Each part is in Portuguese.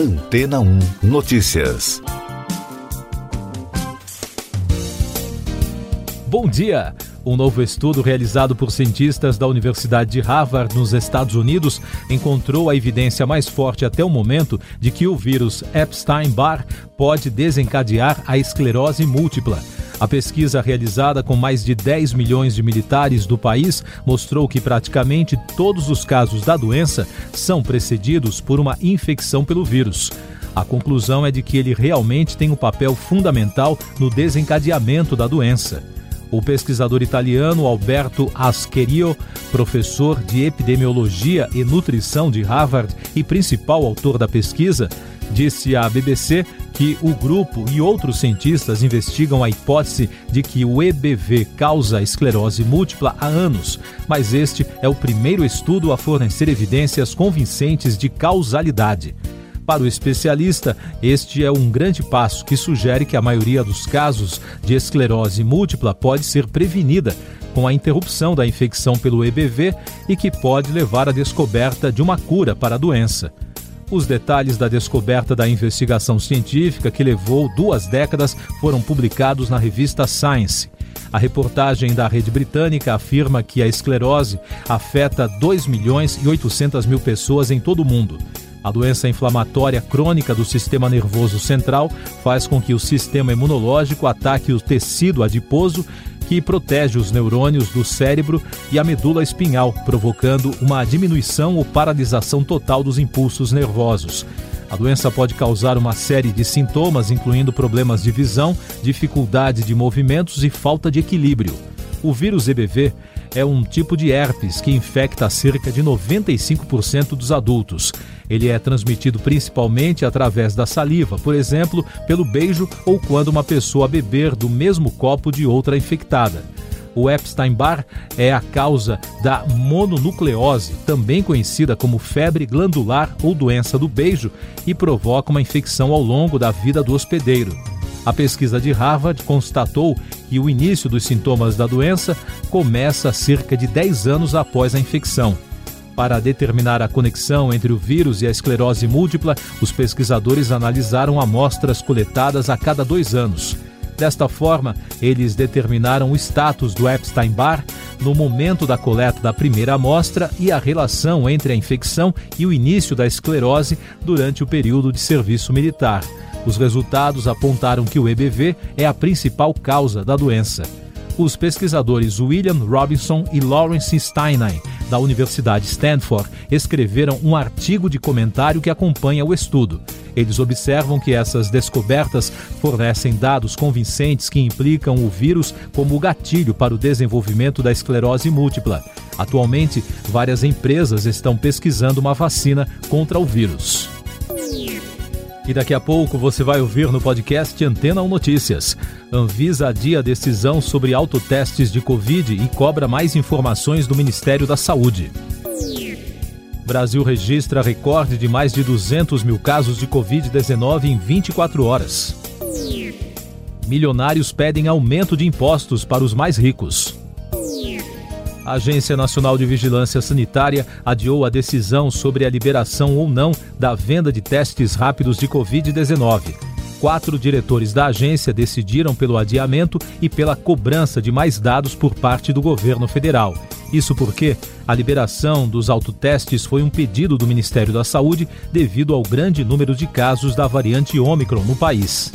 Antena 1 Notícias. Bom dia! Um novo estudo realizado por cientistas da Universidade de Harvard, nos Estados Unidos, encontrou a evidência mais forte até o momento de que o vírus Epstein-Barr pode desencadear a esclerose múltipla. A pesquisa realizada com mais de 10 milhões de militares do país mostrou que praticamente todos os casos da doença são precedidos por uma infecção pelo vírus. A conclusão é de que ele realmente tem um papel fundamental no desencadeamento da doença. O pesquisador italiano Alberto Ascherio, professor de epidemiologia e nutrição de Harvard e principal autor da pesquisa, disse à BBC que o grupo e outros cientistas investigam a hipótese de que o EBV causa esclerose múltipla há anos, mas este é o primeiro estudo a fornecer evidências convincentes de causalidade. Para o especialista, este é um grande passo que sugere que a maioria dos casos de esclerose múltipla pode ser prevenida com a interrupção da infecção pelo EBV e que pode levar à descoberta de uma cura para a doença. Os detalhes da descoberta da investigação científica, que levou duas décadas, foram publicados na revista Science. A reportagem da rede britânica afirma que a esclerose afeta 2 milhões e 800 mil pessoas em todo o mundo. A doença inflamatória crônica do sistema nervoso central faz com que o sistema imunológico ataque o tecido adiposo que protege os neurônios do cérebro e a medula espinhal, provocando uma diminuição ou paralisação total dos impulsos nervosos. A doença pode causar uma série de sintomas, incluindo problemas de visão, dificuldade de movimentos e falta de equilíbrio. O vírus EBV é um tipo de herpes que infecta cerca de 95% dos adultos. Ele é transmitido principalmente através da saliva, por exemplo, pelo beijo ou quando uma pessoa beber do mesmo copo de outra infectada. O Epstein-Barr é a causa da mononucleose, também conhecida como febre glandular ou doença do beijo, e provoca uma infecção ao longo da vida do hospedeiro. A pesquisa de Harvard constatou que o início dos sintomas da doença começa cerca de 10 anos após a infecção. Para determinar a conexão entre o vírus e a esclerose múltipla, os pesquisadores analisaram amostras coletadas a cada dois anos. Desta forma, eles determinaram o status do Epstein-Barr no momento da coleta da primeira amostra e a relação entre a infecção e o início da esclerose durante o período de serviço militar. Os resultados apontaram que o EBV é a principal causa da doença. Os pesquisadores William Robinson e Lawrence Steinheim, da Universidade Stanford, escreveram um artigo de comentário que acompanha o estudo. Eles observam que essas descobertas fornecem dados convincentes que implicam o vírus como o gatilho para o desenvolvimento da esclerose múltipla. Atualmente, várias empresas estão pesquisando uma vacina contra o vírus. E daqui a pouco você vai ouvir no podcast Antena 1 Notícias. Anvisa adia a decisão sobre autotestes de Covid e cobra mais informações do Ministério da Saúde. Brasil registra recorde de mais de 200 mil casos de Covid-19 em 24 horas. Milionários pedem aumento de impostos para os mais ricos. A Agência Nacional de Vigilância Sanitária adiou a decisão sobre a liberação ou não da venda de testes rápidos de Covid-19. Quatro diretores da agência decidiram pelo adiamento e pela cobrança de mais dados por parte do governo federal. Isso porque a liberação dos autotestes foi um pedido do Ministério da Saúde devido ao grande número de casos da variante Ômicron no país.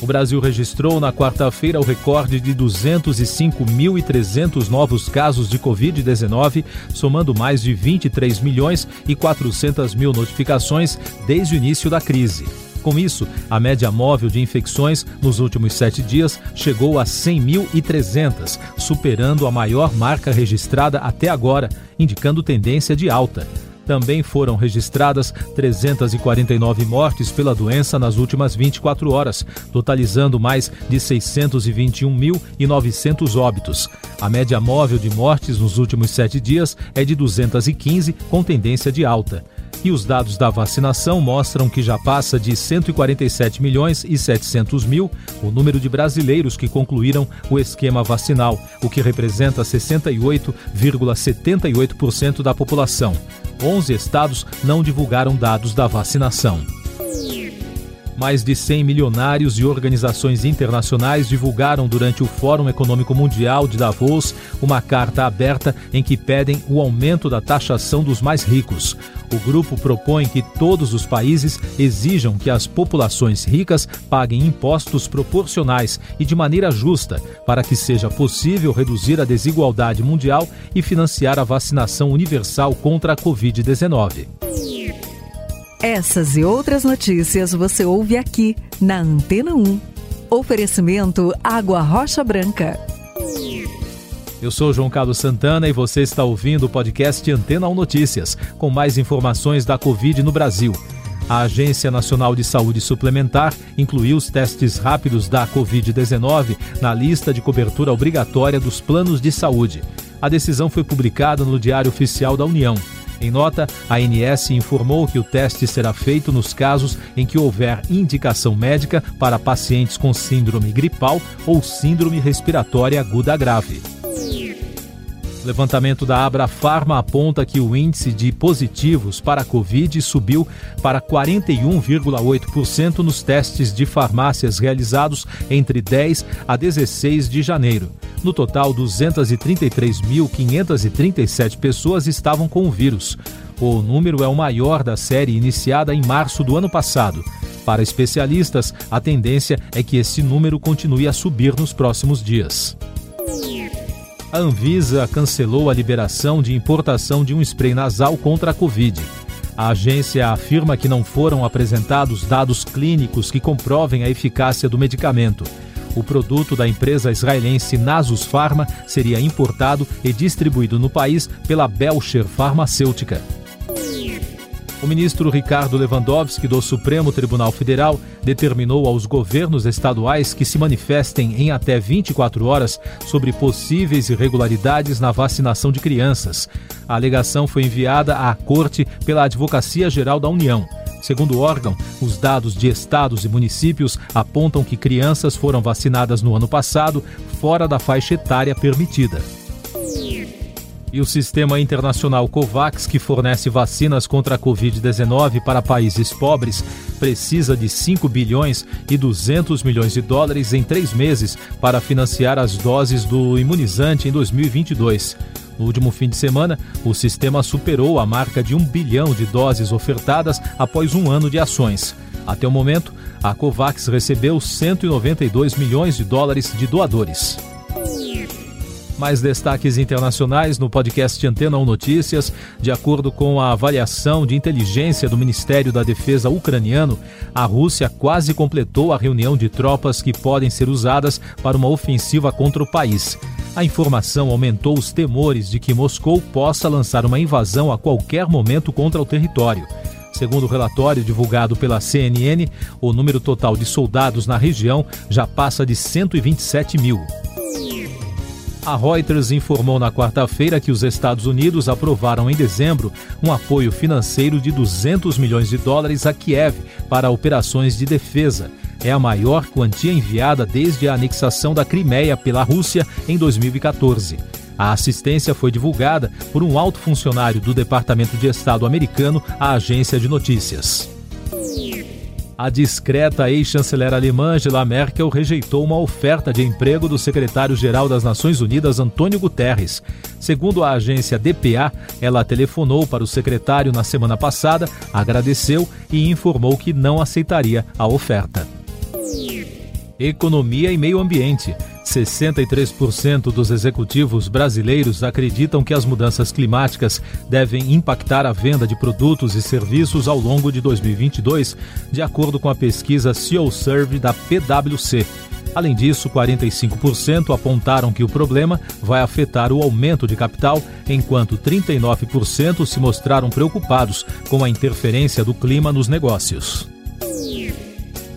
O Brasil registrou na quarta-feira o recorde de 205.300 novos casos de Covid-19, somando mais de 23 milhões e 400 mil notificações desde o início da crise. Com isso, a média móvel de infecções nos últimos sete dias chegou a 100.300, superando a maior marca registrada até agora, indicando tendência de alta. Também foram registradas 349 mortes pela doença nas últimas 24 horas, totalizando mais de 621.900 óbitos. A média móvel de mortes nos últimos sete dias é de 215, com tendência de alta. E os dados da vacinação mostram que já passa de 147 milhões e 700 mil o número de brasileiros que concluíram o esquema vacinal, o que representa 68,78% da população. 11 estados não divulgaram dados da vacinação. Mais de 100 milionários e organizações internacionais divulgaram durante o Fórum Econômico Mundial de Davos uma carta aberta em que pedem o aumento da taxação dos mais ricos. O grupo propõe que todos os países exijam que as populações ricas paguem impostos proporcionais e de maneira justa, para que seja possível reduzir a desigualdade mundial e financiar a vacinação universal contra a Covid-19. Essas e outras notícias você ouve aqui na Antena 1. Oferecimento Água Rocha Branca. Eu sou João Carlos Santana e você está ouvindo o podcast Antena 1 Notícias, com mais informações da Covid no Brasil. A Agência Nacional de Saúde Suplementar incluiu os testes rápidos da Covid-19 na lista de cobertura obrigatória dos planos de saúde. A decisão foi publicada no Diário Oficial da União. Em nota, a ANS informou que o teste será feito nos casos em que houver indicação médica para pacientes com síndrome gripal ou síndrome respiratória aguda grave. Levantamento da Abra Pharma aponta que o índice de positivos para a Covid subiu para 41,8% nos testes de farmácias realizados entre 10 a 16 de janeiro. No total, 233.537 pessoas estavam com o vírus. O número é o maior da série iniciada em março do ano passado. Para especialistas, a tendência é que esse número continue a subir nos próximos dias. A Anvisa cancelou a liberação de importação de um spray nasal contra a Covid. A agência afirma que não foram apresentados dados clínicos que comprovem a eficácia do medicamento. O produto da empresa israelense Nasus Pharma seria importado e distribuído no país pela Belcher Farmacêutica. O ministro Ricardo Lewandowski, do Supremo Tribunal Federal, determinou aos governos estaduais que se manifestem em até 24 horas sobre possíveis irregularidades na vacinação de crianças. A alegação foi enviada à Corte pela Advocacia Geral da União. Segundo o órgão, os dados de estados e municípios apontam que crianças foram vacinadas no ano passado fora da faixa etária permitida. E o sistema internacional COVAX, que fornece vacinas contra a Covid-19 para países pobres, precisa de 5 bilhões e 200 milhões de dólares em três meses para financiar as doses do imunizante em 2022. No último fim de semana, o sistema superou a marca de um bilhão de doses ofertadas após um ano de ações. Até o momento, a COVAX recebeu 192 milhões de dólares de doadores. Mais destaques internacionais no podcast Antena 1 Notícias. De acordo com a avaliação de inteligência do Ministério da Defesa ucraniano, a Rússia quase completou a reunião de tropas que podem ser usadas para uma ofensiva contra o país. A informação aumentou os temores de que Moscou possa lançar uma invasão a qualquer momento contra o território. Segundo o relatório divulgado pela CNN, o número total de soldados na região já passa de 127 mil. A Reuters informou na quarta-feira que os Estados Unidos aprovaram em dezembro um apoio financeiro de 200 milhões de dólares a Kiev para operações de defesa. É a maior quantia enviada desde a anexação da Crimeia pela Rússia em 2014. A assistência foi divulgada por um alto funcionário do Departamento de Estado americano à agência de notícias. A discreta ex-chanceler alemã Angela Merkel rejeitou uma oferta de emprego do secretário-geral das Nações Unidas, Antônio Guterres. Segundo a agência DPA, ela telefonou para o secretário na semana passada, agradeceu e informou que não aceitaria a oferta. Economia e Meio Ambiente. 63% dos executivos brasileiros acreditam que as mudanças climáticas devem impactar a venda de produtos e serviços ao longo de 2022, de acordo com a pesquisa CEO Survey da PwC. Além disso, 45% apontaram que o problema vai afetar o aumento de capital, enquanto 39% se mostraram preocupados com a interferência do clima nos negócios.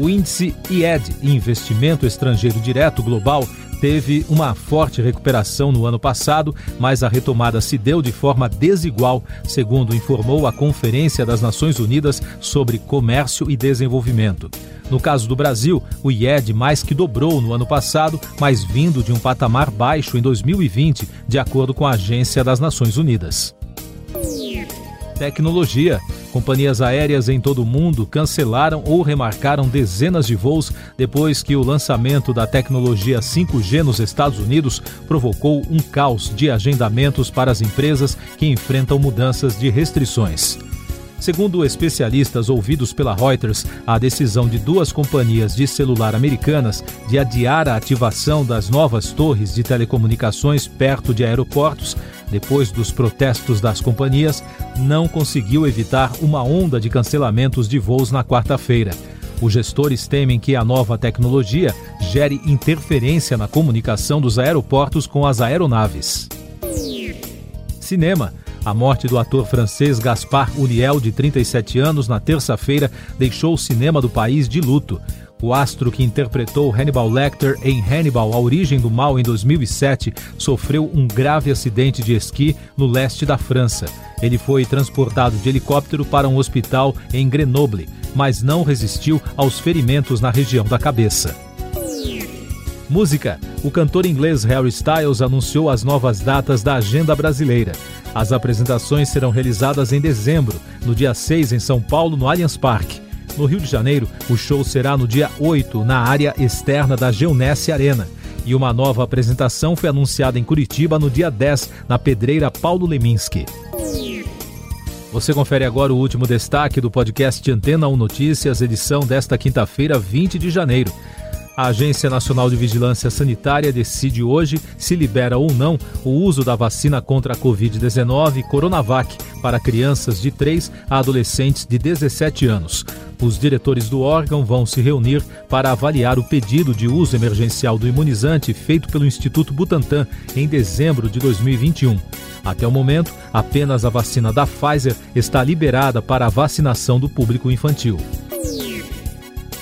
O índice IED, Investimento Estrangeiro Direto Global, teve uma forte recuperação no ano passado, mas a retomada se deu de forma desigual, segundo informou a Conferência das Nações Unidas sobre Comércio e Desenvolvimento. No caso do Brasil, o IED mais que dobrou no ano passado, mas vindo de um patamar baixo em 2020, de acordo com a Agência das Nações Unidas. Tecnologia. Companhias aéreas em todo o mundo cancelaram ou remarcaram dezenas de voos depois que o lançamento da tecnologia 5G nos Estados Unidos provocou um caos de agendamentos para as empresas que enfrentam mudanças de restrições. Segundo especialistas ouvidos pela Reuters, a decisão de duas companhias de celular americanas de adiar a ativação das novas torres de telecomunicações perto de aeroportos, depois dos protestos das companhias, não conseguiu evitar uma onda de cancelamentos de voos na quarta-feira. Os gestores temem que a nova tecnologia gere interferência na comunicação dos aeroportos com as aeronaves. Cinema. A morte do ator francês Gaspar Uriel, de 37 anos, na terça-feira, deixou o cinema do país de luto. O astro que interpretou Hannibal Lecter em Hannibal, A Origem do Mal, em 2007, sofreu um grave acidente de esqui no leste da França. Ele foi transportado de helicóptero para um hospital em Grenoble, mas não resistiu aos ferimentos na região da cabeça. Música. O cantor inglês Harry Styles anunciou as novas datas da agenda brasileira. As apresentações serão realizadas em dezembro, no dia 6 em São Paulo, no Allianz Parque. No Rio de Janeiro, o show será no dia 8, na área externa da Geonesse Arena. E uma nova apresentação foi anunciada em Curitiba no dia 10, na pedreira Paulo Leminski. Você confere agora o último destaque do podcast Antena 1 Notícias, edição desta quinta-feira, 20 de janeiro. A Agência Nacional de Vigilância Sanitária decide hoje se libera ou não o uso da vacina contra a Covid-19 Coronavac para crianças de 3 a adolescentes de 17 anos. Os diretores do órgão vão se reunir para avaliar o pedido de uso emergencial do imunizante feito pelo Instituto Butantan em dezembro de 2021. Até o momento, apenas a vacina da Pfizer está liberada para a vacinação do público infantil.